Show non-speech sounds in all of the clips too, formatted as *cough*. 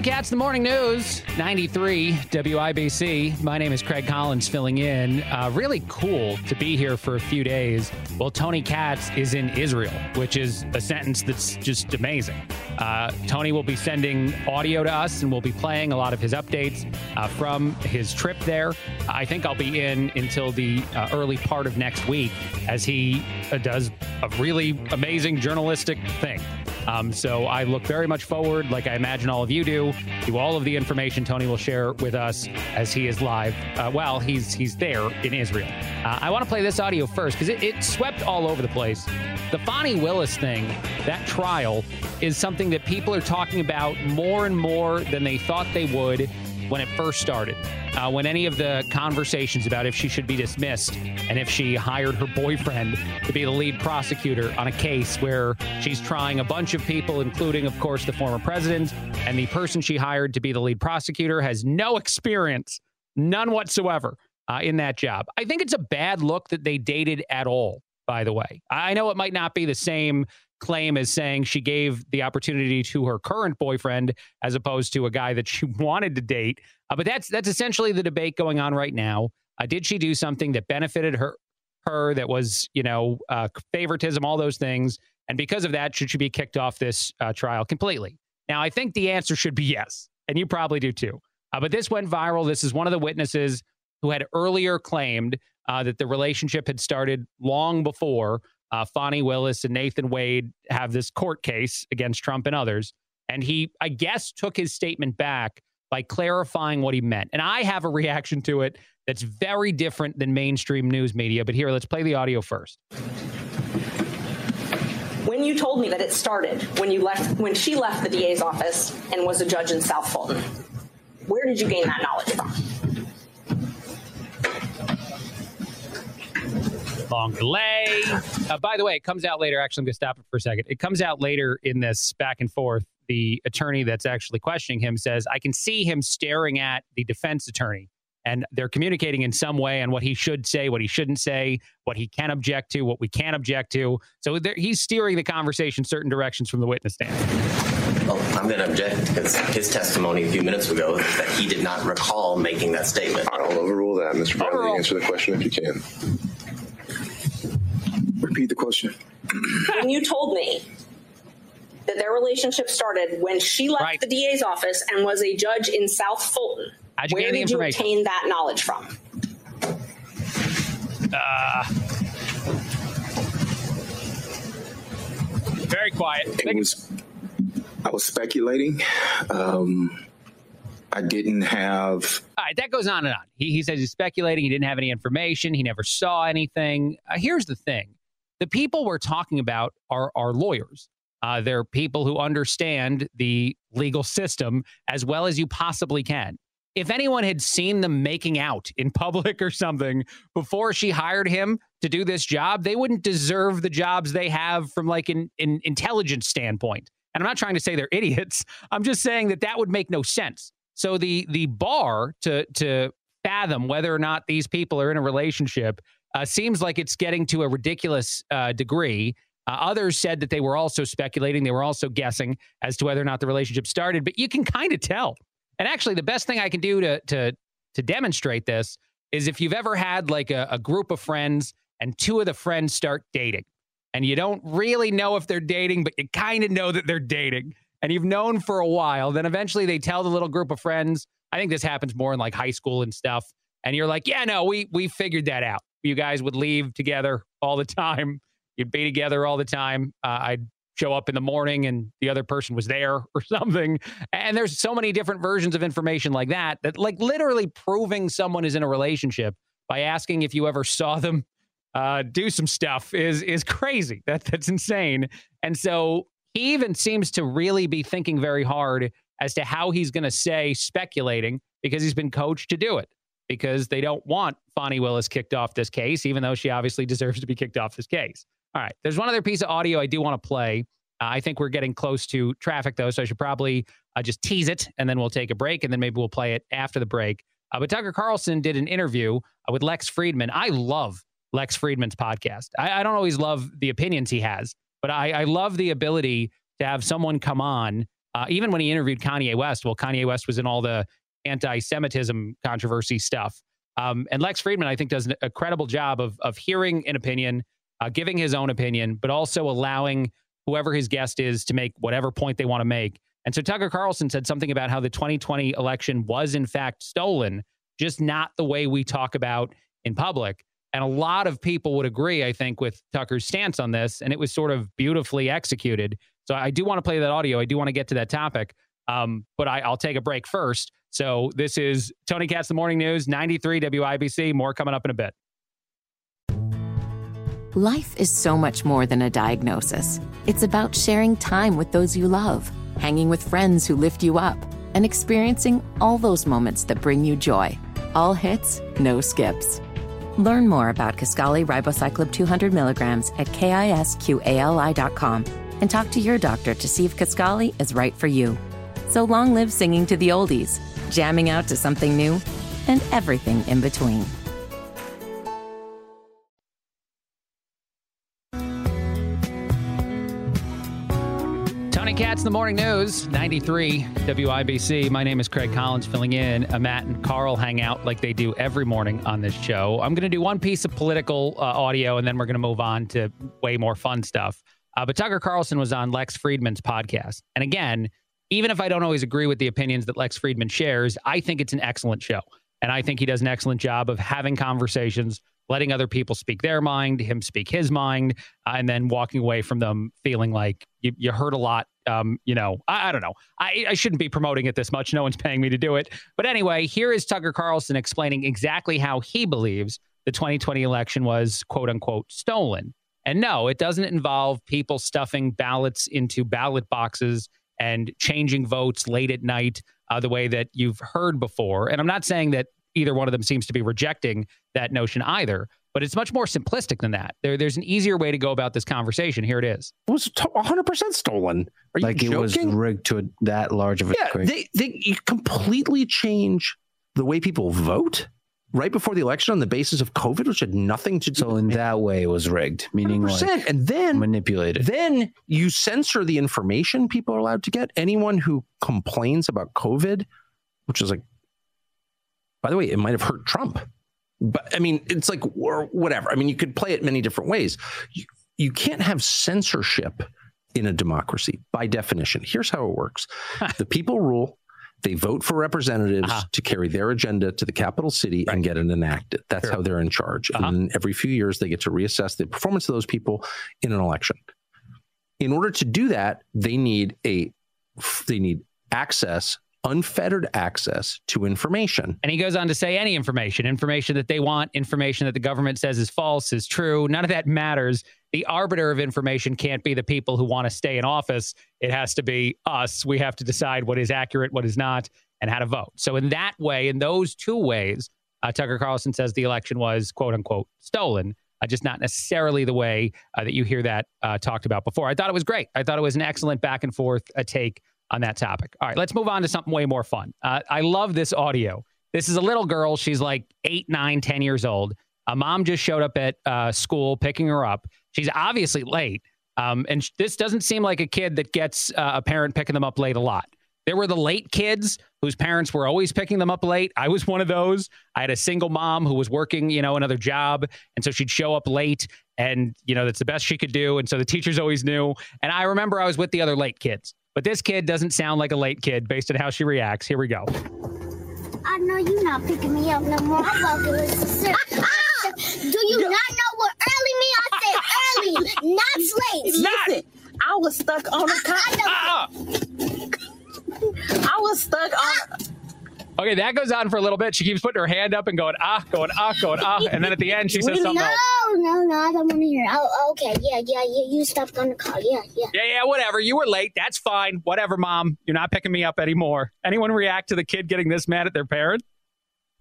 Tony Katz, the morning news, 93 WIBC. My name is Craig Collins filling in. Uh, really cool to be here for a few days. Well, Tony Katz is in Israel, which is a sentence that's just amazing. Uh, Tony will be sending audio to us and we'll be playing a lot of his updates uh, from his trip there. I think I'll be in until the uh, early part of next week as he uh, does a really amazing journalistic thing. Um, so I look very much forward, like I imagine all of you do, to all of the information Tony will share with us as he is live. Uh, well, he's he's there in Israel. Uh, I want to play this audio first because it, it swept all over the place. The Fani Willis thing, that trial, is something that people are talking about more and more than they thought they would when it first started. Uh, when any of the conversations about if she should be dismissed and if she hired her boyfriend to be the lead prosecutor on a case where she's trying a bunch of people, including, of course, the former president, and the person she hired to be the lead prosecutor has no experience, none whatsoever, uh, in that job. I think it's a bad look that they dated at all. By the way, I know it might not be the same claim as saying she gave the opportunity to her current boyfriend as opposed to a guy that she *laughs* wanted to date. Uh, but that's that's essentially the debate going on right now. Uh, did she do something that benefited her her that was you know uh, favoritism, all those things, and because of that, should she be kicked off this uh, trial completely? Now, I think the answer should be yes, and you probably do too. Uh, but this went viral. This is one of the witnesses who had earlier claimed uh, that the relationship had started long before uh, Fani Willis and Nathan Wade have this court case against Trump and others. And he, I guess, took his statement back by clarifying what he meant. And I have a reaction to it that's very different than mainstream news media. But here, let's play the audio first. When you told me that it started when you left, when she left the DA's office and was a judge in South Fulton, where did you gain that knowledge from? Long delay. Uh, by the way, it comes out later. Actually, I'm going to stop it for a second. It comes out later in this back and forth. The attorney that's actually questioning him says, I can see him staring at the defense attorney, and they're communicating in some way on what he should say, what he shouldn't say, what he can object to, what we can object to. So he's steering the conversation certain directions from the witness stand. Well, I'm going to object because his testimony a few minutes ago is that he did not recall making that statement. I don't overrule that, Mr. Bradley. Answer the question if you can. Repeat the question. when you told me that their relationship started when she left Right. the DA's office and was a judge in South Fulton, How'd you where did you obtain that knowledge from? Uh, very quiet. It was. I was speculating. Um, I didn't have. All right, that goes on and on. He, he says he's speculating. He didn't have any information. He never saw anything. Uh, here's the thing the people we're talking about are, are lawyers. Uh, they're people who understand the legal system as well as you possibly can. If anyone had seen them making out in *laughs* public or something before she hired him to do this job, they wouldn't deserve the jobs they have from like an, an intelligence standpoint. And I'm not trying to say they're *laughs* idiots. I'm just saying that that would make no sense. So the the bar to to fathom whether or not these people are in a relationship uh, seems like it's getting to a ridiculous uh, degree. Uh, others said that they were also speculating, they were also guessing as to whether or not the relationship started. But you can kind of tell. And actually, the best thing I can do to to to demonstrate this is if you've ever had like a, a group of friends and two of the friends start dating, and you don't really know if they're dating, but you kind of know that they're dating, and you've known for a while, then eventually they tell the little group of friends. I think this happens more in like high school and stuff. And you're like, yeah, no, we we figured that out. You guys would leave together all the *laughs* time. You'd be together all the time. Uh, I'd show up in the morning and the other person was there *laughs* or something. And there's so many different versions of information like that that like literally proving someone is in a relationship by asking if you ever saw them uh, do some stuff is is crazy. That that's insane. And so he even seems to really be thinking very hard as to how he's going to say speculating because he's been coached to do it because they don't want Fani Willis kicked off this case, even though she obviously deserves to be kicked off this case. All right. There's one other piece of audio I do want to play. Uh, I think we're getting close to traffic, though, so I should probably uh, just tease it and then we'll take a break and then maybe we'll play it after the break. Uh, but Tucker Carlson did an interview uh, with Lex Fridman. I love Lex Fridman's podcast. I, I don't always love the opinions he has, but I, I love the ability to have someone come on. Uh, even when he interviewed Kanye West, well, Kanye West was in all the anti-Semitism controversy stuff. Um, and Lex Fridman, I think, does a credible job of of hearing an opinion, uh, giving his own opinion, but also allowing whoever his guest is to make whatever point they want to make. And so Tucker Carlson said something about how the 2020 election was in fact stolen, just not the way we talk about in public. And a lot of people would agree, I think, with Tucker's stance on this. And it was sort of beautifully executed. So I do want to play that audio. I do want to get to that topic. Um, but I, will take a break first. So this is Tony Katz, the Morning News, 93 WIBC. More coming up in a bit. Life is so much more than a diagnosis. It's about sharing time with those you love, hanging with friends who lift you up, and experiencing all those moments that bring you joy. All hits, no skips. Learn more about Kisqali Ribociclib 200 milligrams at kisqali.com and talk to your doctor to see if Kisqali is right for you. So long live singing to the oldies, jamming out to something new, and everything in between. Tony Katz, the morning news, 93 WIBC. My name is Craig Collins, filling in. Uh, Matt and Carl hang out like they do every morning on this show. I'm going to do one piece of political uh, audio, and then we're going to move on to way more fun stuff. Uh, but Tucker Carlson was on Lex Fridman's podcast. And again, even if I don't always agree with the opinions that Lex Fridman shares, I think it's an excellent show. And I think he does an excellent job of having conversations letting other people speak their mind, him speak his mind, uh, and then walking away from them feeling like you, you heard a lot. Um, you know, I, I don't know. I, I shouldn't be promoting it this much. No one's paying me to do it. But anyway, here is Tucker Carlson explaining exactly how he believes the 2020 election was quote unquote stolen. And no, it doesn't involve people stuffing ballots into ballot boxes and changing votes late at night uh, the way that you've heard before. And I'm not saying that either one of them seems to be rejecting that notion either. But it's much more simplistic than that. There, there's an easier way to go about this conversation. Here it is. It was 100% stolen. Are you like it was rigged to a, that large of a yeah, degree. They, they completely change the way people vote right before the election on the basis of COVID, which had nothing to do. So in that way, it was rigged, meaning 100%. like and then manipulated. Then you censor the information people are allowed to get. Anyone who complains about COVID, which is like by the way, it might have hurt Trump. But I mean, it's like, or whatever. I mean, you could play it many different ways. You, you can't have censorship in a democracy by definition. Here's how it works *laughs* the people rule. They vote for representatives uh-huh. to carry their agenda to the capital city right. and get it enacted. That's sure. how they're in charge. Uh-huh. And every few years, they get to reassess the performance of those people in an election. In order to do that, they need a they need access unfettered access to information. And he goes on to say any information, information that they want, information that the government says is false, is true. None of that matters. The arbiter of information can't be the people who want to stay in office. It has to be us. We have to decide what is accurate, what is not, and how to vote. So, in that way, in those two ways, uh, Tucker Carlson says the election was quote unquote stolen. Uh, just not necessarily the way uh, that you hear that uh, talked about before. I thought it was great. I thought it was an excellent back and forth uh, take on that topic. All right, let's move on to something way more fun. Uh, I love this audio. This is a little girl. She's like eight, nine, ten years old. A mom just showed up at uh, school picking her up. She's obviously late. Um, and sh- this doesn't seem like a kid that gets uh, a parent picking them up late a lot. There were the late kids whose parents were always picking them up late. I was one of those. I had a single mom who was working, you know, another job. And so she'd show up late and, you know, that's the best she could do. And so the teachers always knew. And I remember I was with the other late kids. But this kid doesn't sound like a late kid based on how she reacts. Here we go. I know you're not picking me up no more. I'm walking with sister. Do you not know what early means? I said early, *laughs* not late. Listen, I was stuck on the car. Uh-uh. *laughs* I was stuck on. Okay, that goes on for a little bit. She keeps putting her hand up and going ah, going ah, going ah, and then at the end she says something no, else. no, no, I don't want to hear. Oh, okay, yeah, yeah, yeah. You stepped on the car. Yeah, yeah. Yeah, yeah, whatever. You were late. That's fine. Whatever, mom. You're not picking me up anymore. Anyone react to the kid getting this mad at their parent?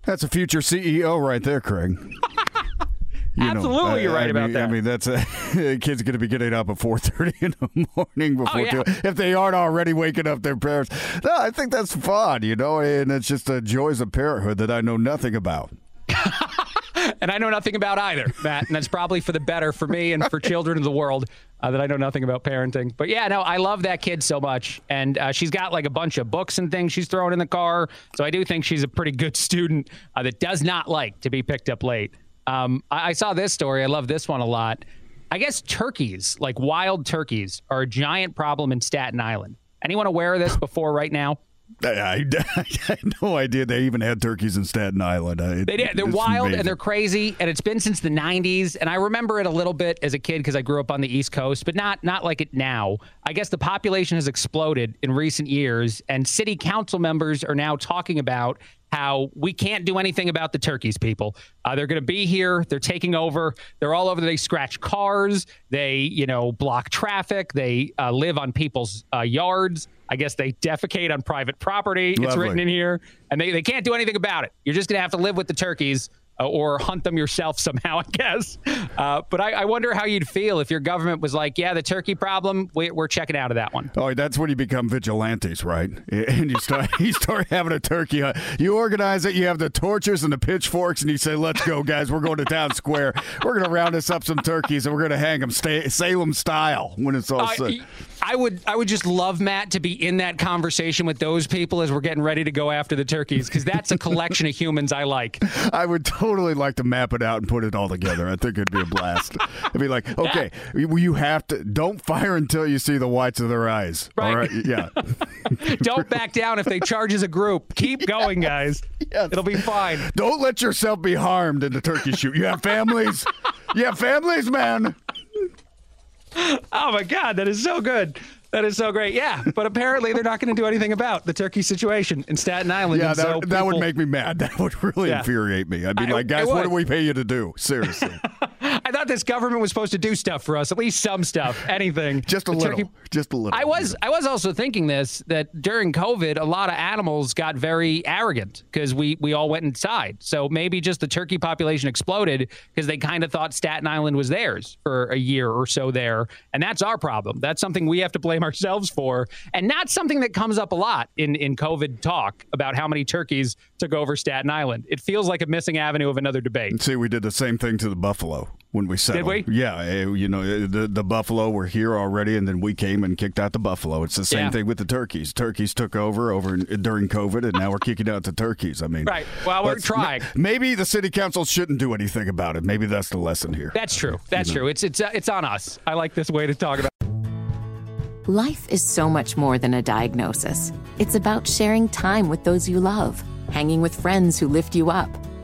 That's a future CEO right there, Craig. *laughs* Know, Absolutely, I- you're right I about mean- that. I mean, that's *laughs* a, kid's going to be getting up at 4:30 in the *laughs* morning before Oh, yeah. two, if they aren't already waking up their parents. No, I think that's fun, you know, and it's just the joys of parenthood that I know nothing about. *laughs* and I know nothing about either, Matt. And that's probably for the better for me and for children of the world uh, that I know nothing about parenting. But yeah, no, I love that kid so much. And uh, she's got like a bunch of books and things she's throwing in the car. So I do think she's a pretty good student uh, that does not like to be picked up late. Um, I-, I saw this story. I love this one a lot. I guess turkeys, like wild turkeys, are a giant problem in Staten Island. Anyone aware of this before right now? I, I, *laughs* had no idea they even had turkeys in Staten Island. I, They did. They're wild amazing. and they're crazy, and it's been since the '90s. And I remember it a little bit as a kid because I grew up on the East Coast, but not not like it now. I guess the population has exploded in recent years, and city council members are now talking about how we can't do anything about the turkeys. People, uh, they're going to be here. They're taking over. They're all over. They scratch cars. They, you know, block traffic. They uh, live on people's uh, yards. I guess they defecate on private property. It's written in here, and they, they can't do anything about it. You're just going to have to live with the turkeys uh, or *laughs* hunt them yourself somehow, I guess. Uh, but I, I wonder how you'd feel if your government was like, yeah, the turkey problem, we, we're checking out of that one. Oh, that's when you become vigilantes, right? *laughs* And you start *laughs* you start having a turkey hunt. You organize it. You have the torches and the pitchforks, and you say, "Let's go, guys! We're going to town square. We're going to round us up some turkeys, and we're going to hang them Salem style when it's all set." I, I would I would just love Matt to be in that conversation with those people as we're getting ready to go after the turkeys because that's a collection of humans I like. I would totally like to map it out and put it all together. I think it'd be a blast. It'd be like, okay, you you have to don't fire until you see the whites of their eyes. All right, yeah. *laughs* Don't back down if they charge as a group. Keep going, guys. It'll be fine. Don't let yourself be harmed in the turkey shoot. You have families. You have families, man. Oh my God, that is so good. That is so great. Yeah, but apparently they're not going to do anything about the turkey situation in Staten Island. Yeah, that, so that would make me mad. *laughs* That would really Yeah. infuriate me. I'd be I- like, guys, what do we pay you to do? Seriously. *laughs* *laughs* I thought this government was supposed to do stuff for us, at least some stuff, *laughs* anything. Just a little. turkey- Just a little. I was I was also thinking this that during COVID, a lot of animals got very arrogant because we we all went inside. So maybe just the turkey population exploded because they kind of thought Staten Island was theirs for a year or so there, and that's our problem. That's something we have to blame *laughs* ourselves for, and not something that comes up a lot in in COVID talk about how many turkeys took over Staten Island. It feels like a missing avenue of another debate. See, we did the same thing to the buffalo when we settled. we? Yeah, eh, you know, eh, the the buffalo were here already, and then we came and kicked out the buffalo. It's the same Yeah. thing with the turkeys. Turkeys took over over in- during COVID, and now we're kicking out the turkeys. I mean, Right. Well, we're let's- trying. Maybe the city council shouldn't do anything about it. Maybe that's the lesson here. That's true. That's true. It's it's uh, it's on us. I like this way to talk about. Life is so much more than a diagnosis. It's about sharing time with those you love, hanging with friends who lift you up,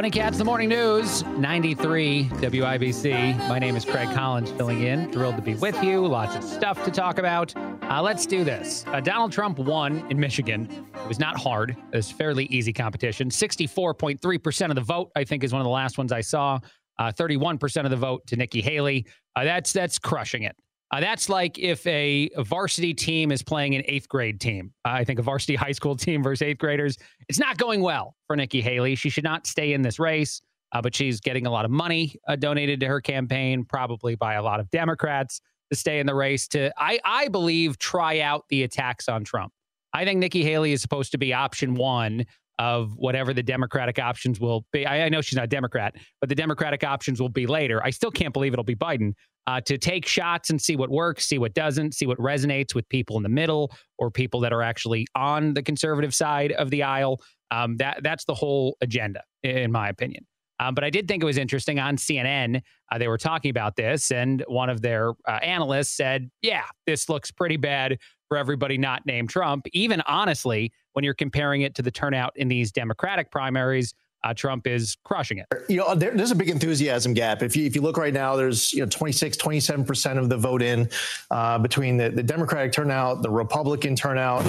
Tony Katz, the morning news, 93 WIBC. My name is Craig Collins, filling in. Thrilled to be with you. Lots of stuff to talk about. Uh, let's do this. Uh, Donald Trump won in Michigan. It was not hard, it was fairly easy competition. 64.3% of the vote, I think, is one of the last ones I saw. Uh, 31% of the vote to Nikki Haley. Uh, that's that's crushing it. Uh, that's like if a, a varsity team is playing an eighth grade team. Uh, I think a varsity *laughs* high school team versus eighth graders. It's not going well for Nikki Haley. She should not stay in this race, uh, but she's getting a lot of money uh, donated to her campaign, probably by a lot of Democrats to stay in the race. To I, I believe, try out the attacks on Trump. I think Nikki Haley is supposed to be option one of whatever the Democratic options will be. I, I know she's not a Democrat, but the Democratic options will be later. I still can't believe it'll be Biden. uh, to take shots and see what works, see what doesn't, see what resonates with people in the middle or people that are actually on the conservative side of the aisle. Um, that that's the whole agenda, in my opinion. Um, but I did think it was interesting on CNN. Uh, they were talking about this, and one of their uh, analysts said, "Yeah, this looks pretty bad for everybody not named Trump." Even honestly, when you're comparing it to the turnout in these Democratic primaries, uh, Trump is crushing it. You know, there, there's a big enthusiasm gap. If you if you look right now, there's you know 26, 27 percent of the vote in uh, between the, the Democratic turnout, the Republican turnout.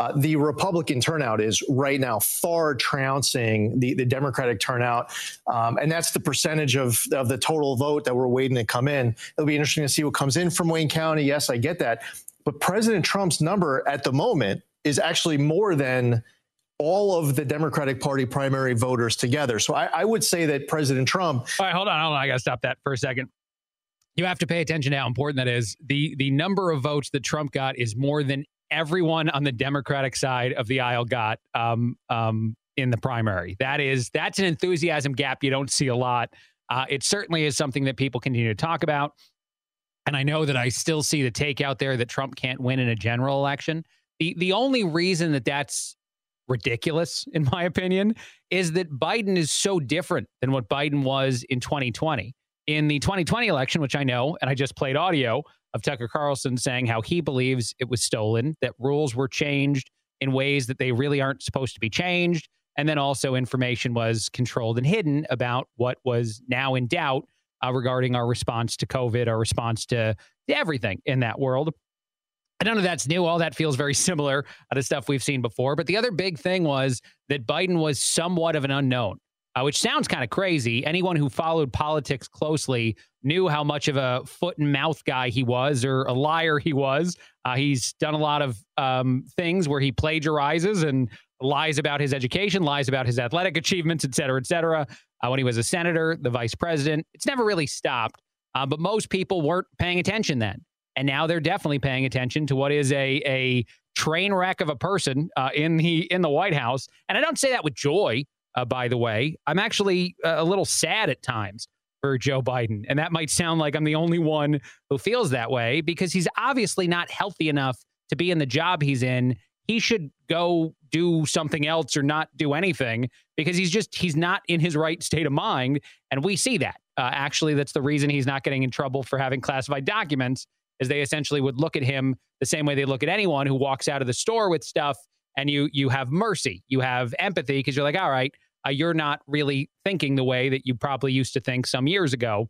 Uh, the Republican turnout is right now far trouncing the, the Democratic turnout. Um, and that's the percentage of, of the total vote that we're waiting to come in. It'll be interesting to see what comes in from Wayne County. Yes, I get that. But President Trump's number at the moment is actually more than all of the Democratic Party primary voters together. So I, I would say that President Trump. All right, hold on, hold on. I got to stop that for a second. You have to pay attention to how important that is. The the number of votes that Trump got is more than everyone on the Democratic side of the aisle got um, um, in the primary. That is that's an enthusiasm gap you don't see a lot. Uh, it certainly is something that people continue to talk about. And I know that I still see the take out there that Trump can't win in a general election. The the only reason that that's ridiculous, in my opinion, is that Biden is so different than what Biden was in 2020. In the 2020 election, which I know, and I just played audio of Tucker Carlson saying how he believes it was stolen, that rules were changed in ways that they really aren't supposed to be changed. And then also information was controlled and hidden about what was now in doubt uh, regarding our response to COVID, our response to, everything in that world. None of that's new. All that feels very *laughs* similar to stuff we've seen before. But the other big thing was that Biden was somewhat of an unknown, uh, which sounds kind of crazy. Anyone who followed politics closely knew how much of a foot and mouth guy he was or a liar he was. Uh, he's done a lot of um, things where he plagiarizes and lies about his education, lies about his athletic achievements, et cetera, et cetera. Uh, when he was a senator, the vice president, it's never really stopped. Uh, but most people weren't paying attention then and now they're definitely paying attention to what is a a train wreck of a person uh, in the in the White House. And I don't say that with joy, uh, by the way. I'm actually uh, a little sad at times for Joe Biden, and that might sound like I'm the only one who feels that way because he's obviously not healthy enough to be in the job he's in. He should go do something else or not do anything because he's just he's not in his right state of mind, and we see that. Uh, actually, that's the reason he's not getting in trouble for having classified documents is they essentially would look at him the same way they look at anyone who walks out of the store with stuff and you you have mercy you have empathy because you're like all right uh, you're not really thinking the way that you probably used to think some years ago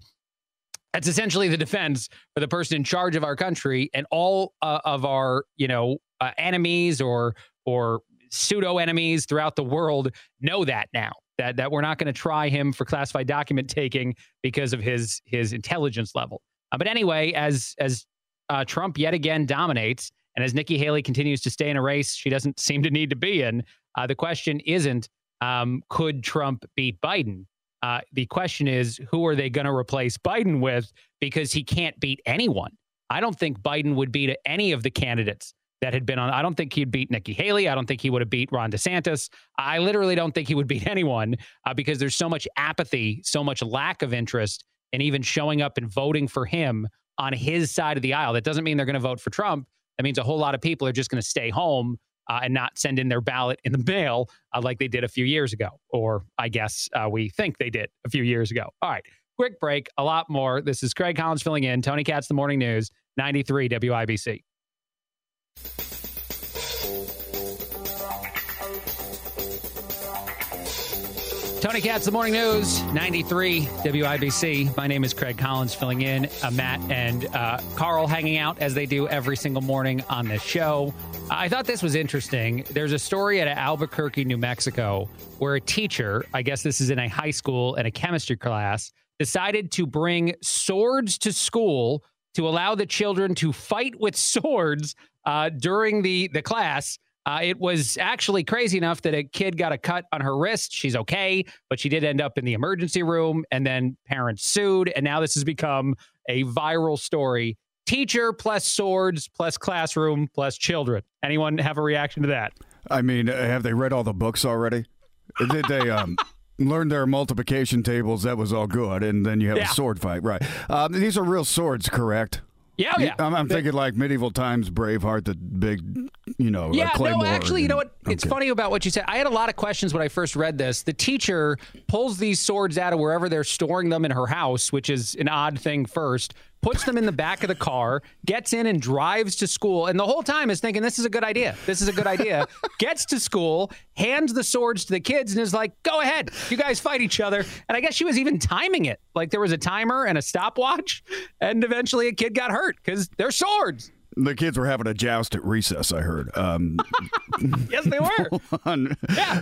that's essentially the defense for the person in charge of our country and all uh, of our you know uh, enemies or or pseudo enemies throughout the world know that now that that we're not going to try him for classified document taking because of his his intelligence level uh, but anyway as as uh, Trump yet again dominates. And as Nikki Haley continues to stay in a race she doesn't seem to need to be in, uh, the question isn't um, could Trump beat Biden? Uh, the question is who are they going to replace Biden with because he can't beat anyone. I don't think Biden would beat any of the candidates that had been on. I don't think he'd beat Nikki Haley. I don't think he would have beat Ron DeSantis. I literally don't think he would beat *laughs* anyone uh, because there's so much apathy, so much lack of interest, and even showing up and voting for him on his side of the aisle. That doesn't mean they're going to vote for Trump. That means a whole lot of people are just going to stay home uh, and not send in their ballot in the *laughs* mail uh, like they did a few years ago, or I guess uh, we think they did a few years ago. All right, quick break, a lot more. This is Craig Collins filling in. Tony Katz, The Morning News, 93 WIBC. Tony Katz, the morning news, 93 WIBC. My name is Craig Collins, filling in. Uh, Matt and uh, Carl hanging out as they do every single morning on this show. I thought this was interesting. There's a story at Albuquerque, New Mexico, where a teacher, I guess this is in a high school and a chemistry class, decided to bring swords to school to allow the children to fight with *laughs* swords uh, during the, the class. Uh, it was actually crazy enough that a kid got a cut on her wrist. She's okay, but she did end up in the emergency room, and then parents sued. And now this has become a viral story. Teacher plus swords plus classroom plus children. Anyone have a reaction to that? I mean, have they read all the books already? Did they? Um, *laughs* learned their multiplication tables. That was all good, and then you have Yeah. a sword fight, right? Um, these are real swords, correct? Yeah, oh, yeah. I'm, I'm thinking like medieval times, Braveheart, the big, you know, Yeah, claymore. no, actually, you know what? It's Okay. funny about what you said. I had a lot of questions when I first read this. The teacher pulls these swords out of wherever they're storing them in her house, which is an odd thing first, puts them in the back of the car, gets in and drives to school, and the whole time is thinking, this is a good idea. This is a good idea. *laughs* gets to school, hands the swords to the kids, and is like, go ahead. You guys fight each other. And I guess she was even timing it. Like there was a timer and a stopwatch, and eventually a kid got hurt because they're swords. The kids were having a joust at recess. I heard. Um, *laughs* yes, they were. *laughs* on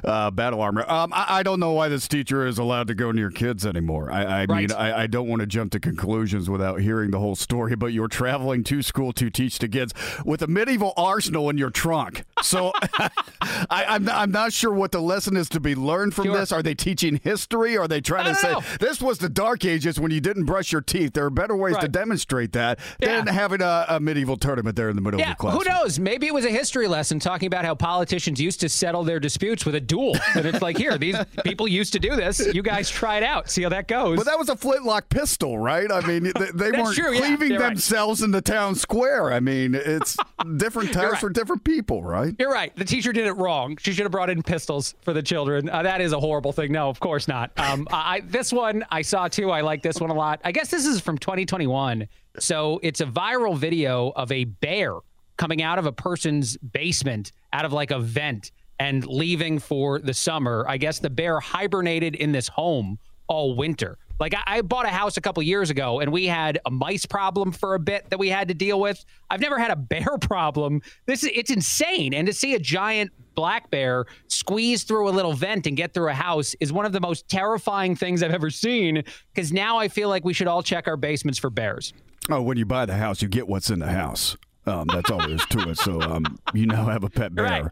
uh, battle armor. Um, I, I don't know why this teacher is allowed to go near kids anymore. I, I Right. mean, I, I don't want to jump to conclusions without hearing the whole story. But you're traveling to school to teach the kids with a medieval arsenal in your trunk. So *laughs* I, I'm I'm not sure what the lesson is to be learned from this. Are they teaching history? Are they trying to say this was the Dark Ages when you didn't brush your teeth? There are better ways to demonstrate that than having a, a medieval tournament there in the middle Yeah, of the class. who knows? Maybe it was a history lesson talking about how politicians used to settle their disputes with a duel. And it's like, here, these *laughs* people used to do this. You guys try it out. See how that goes. But that was a flintlock pistol, right? I mean, they, they weren't true, cleaving right. themselves in the town square. I mean, it's *laughs* different times right. for different people, right? You're right. The teacher did it wrong. She should have brought in pistols for the children. Uh, that is a horrible thing. No, of course not. Um, I- this one I saw too. I like this one a lot. I guess this is from 2021. So it's a viral video of a bear coming out of a person's basement, out of like a vent, and leaving for the summer. I guess the bear hibernated in this home all winter. Like I, I bought a house a couple years ago and we had a mice problem for a bit that we had to deal with. I've never had a *laughs* bear problem. This is it's insane. And to see a giant black bear squeeze through a little vent and get through a house is one of the most terrifying things I've ever seen. Because now I feel like we should all check our basements for bears. Oh, when you buy the house, you get what's in the house. Um, that's all there is to it. So um, you now have a pet bear. Right.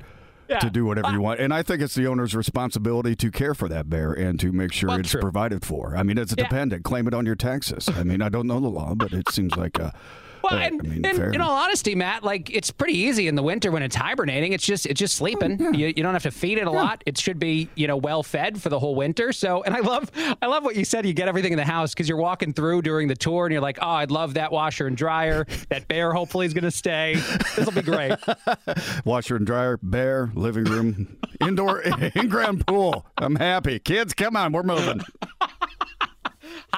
Yeah. To do whatever you want. And I think it's the owner's responsibility to care for that bear and to make sure Well, it's true. provided for. I mean, it's a Yeah. dependent. Claim it on your taxes. I mean, I don't know the law, but it seems like a. *laughs* Well, uh, and, I mean, and in all honesty, Matt, like it's pretty easy in the winter when it's hibernating. It's just it's just sleeping. You, you don't have to feed it a lot. It should be you know well fed for the whole winter. So, and I love I love what you said. You get everything in the house because you're walking through during the tour and you're like, oh, I'd love that washer and dryer. that bear hopefully is going to stay. This will be great. *laughs* Washer and dryer, bear, living room, indoor *laughs* in-ground pool. I'm happy. Kids, come on, we're moving.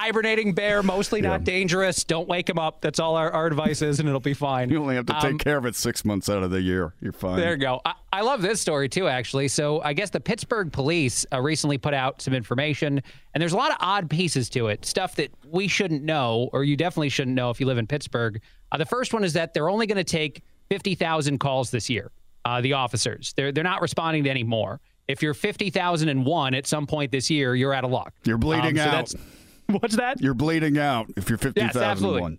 Hibernating bear, mostly not dangerous. Don't wake him up. That's all our, our advice is, and it'll be fine. You only have to take Um, care of it six months out of the year. You're fine. There you go. I, I love this story too, actually. So I guess the Pittsburgh police uh, recently put out some information, and there's a lot of odd pieces to it, stuff that we shouldn't know, or you definitely shouldn't know if you live in Pittsburgh. Uh, the first one is that they're only going to take 50,000 calls this year. Uh, the officers, they're they're not responding to any more. If you're 50,001 at some point this year, you're out of luck. You're bleeding Um, so out. *laughs* What's that? You're bleeding out if you're Yes, absolutely. 50,001.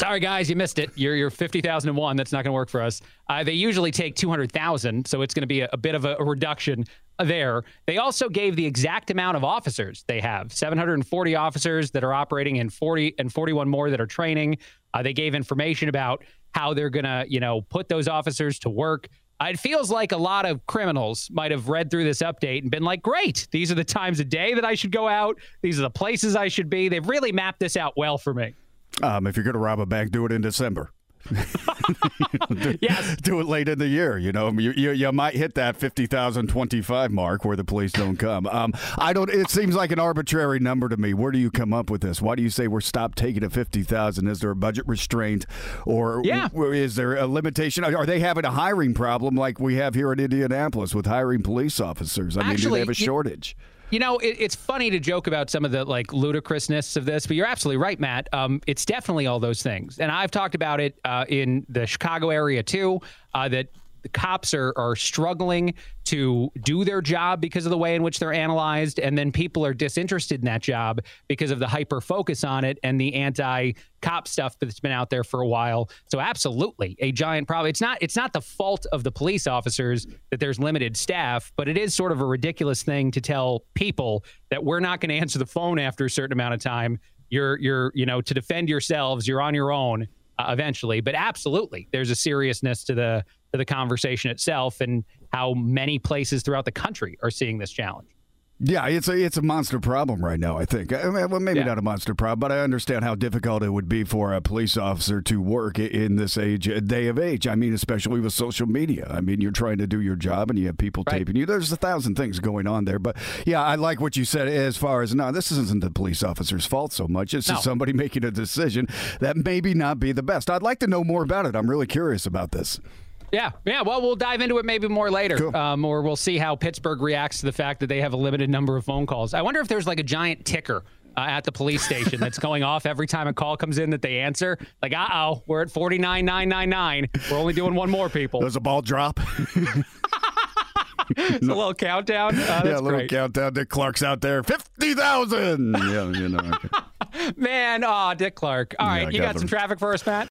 Sorry, guys, you missed it. You're you're fifty thousand and one. That's not going to work for us. Uh, they usually take two hundred thousand, so it's going to be a, a bit of a, a reduction there. They also gave the exact amount of officers they have: seven hundred and forty officers that are operating, and forty and forty-one more that are training. Uh, they gave information about how they're going to, you know, put those officers to work. It feels like a lot of criminals might have read through this update and been like, great, these are the times of day that I should go out. These are the places I should be. They've really mapped this out well for me. Um, if you're going to rob a bank, do it in December. Do, *laughs* yes. *laughs* do it late in the year. You know, you, you, you might hit that 50,025 mark where the police don't come. Um, I don't, it seems like an arbitrary number to me. Where do you come up with this? Why do you say we're stopped taking at 50,000? Is there a budget restraint or Yeah. w- is there a limitation? Are they having a hiring problem like we have here in Indianapolis with hiring police officers? I mean, do they have a shortage? You know, it, it's funny to joke about some of the like ludicrousness of this, but you're absolutely right, Matt. Um, it's definitely all those things, and I've talked about it uh, in the Chicago area too. Uh, that the cops are are struggling to do their job because of the way in which they're analyzed, and then people are disinterested in that job because of the hyper focus on it and the anti cop stuff that's been out there for a while. So absolutely a giant problem. It's not it's not the fault of the police officers that there's limited staff, but it is sort of a ridiculous thing to tell people that we're not going to answer the phone after a certain amount of time. You're you're you know to defend yourselves, you're on your own uh, eventually. But absolutely, there's a seriousness to the to the conversation itself and how many places throughout the country are seeing this challenge. Yeah, it's a it's a monster problem right now. I think. I mean, well, maybe Yeah. not a monster problem, but I understand how difficult it would be for a police officer to work in this age, uh, day of age. I mean, especially with social media. I mean, you're trying to do your job and you have people taping you. There's a thousand things going on there, but yeah, I like what you said as far as no, this isn't the police officer's fault so much. It's just somebody *laughs* making a decision that maybe not be the best. I'd like to know more about it. I'm really curious about this. Yeah, yeah. Well, we'll dive into it maybe more later, um, or we'll see how Pittsburgh reacts to the fact that they have a limited number of phone calls. I wonder if there's like a giant ticker uh, at the police station that's going off every time a call comes in that they answer. Like, uh oh, we're at forty nine nine nine nine. We're only doing one more, people. There's a ball drop. *laughs* it's a little countdown. Uh, yeah, a little great. countdown. Dick Clark's out there. Fifty thousand. yeah, you know. okay. *laughs* Man, oh, Dick Clark. All right, Yeah, you got got some traffic for us, Matt?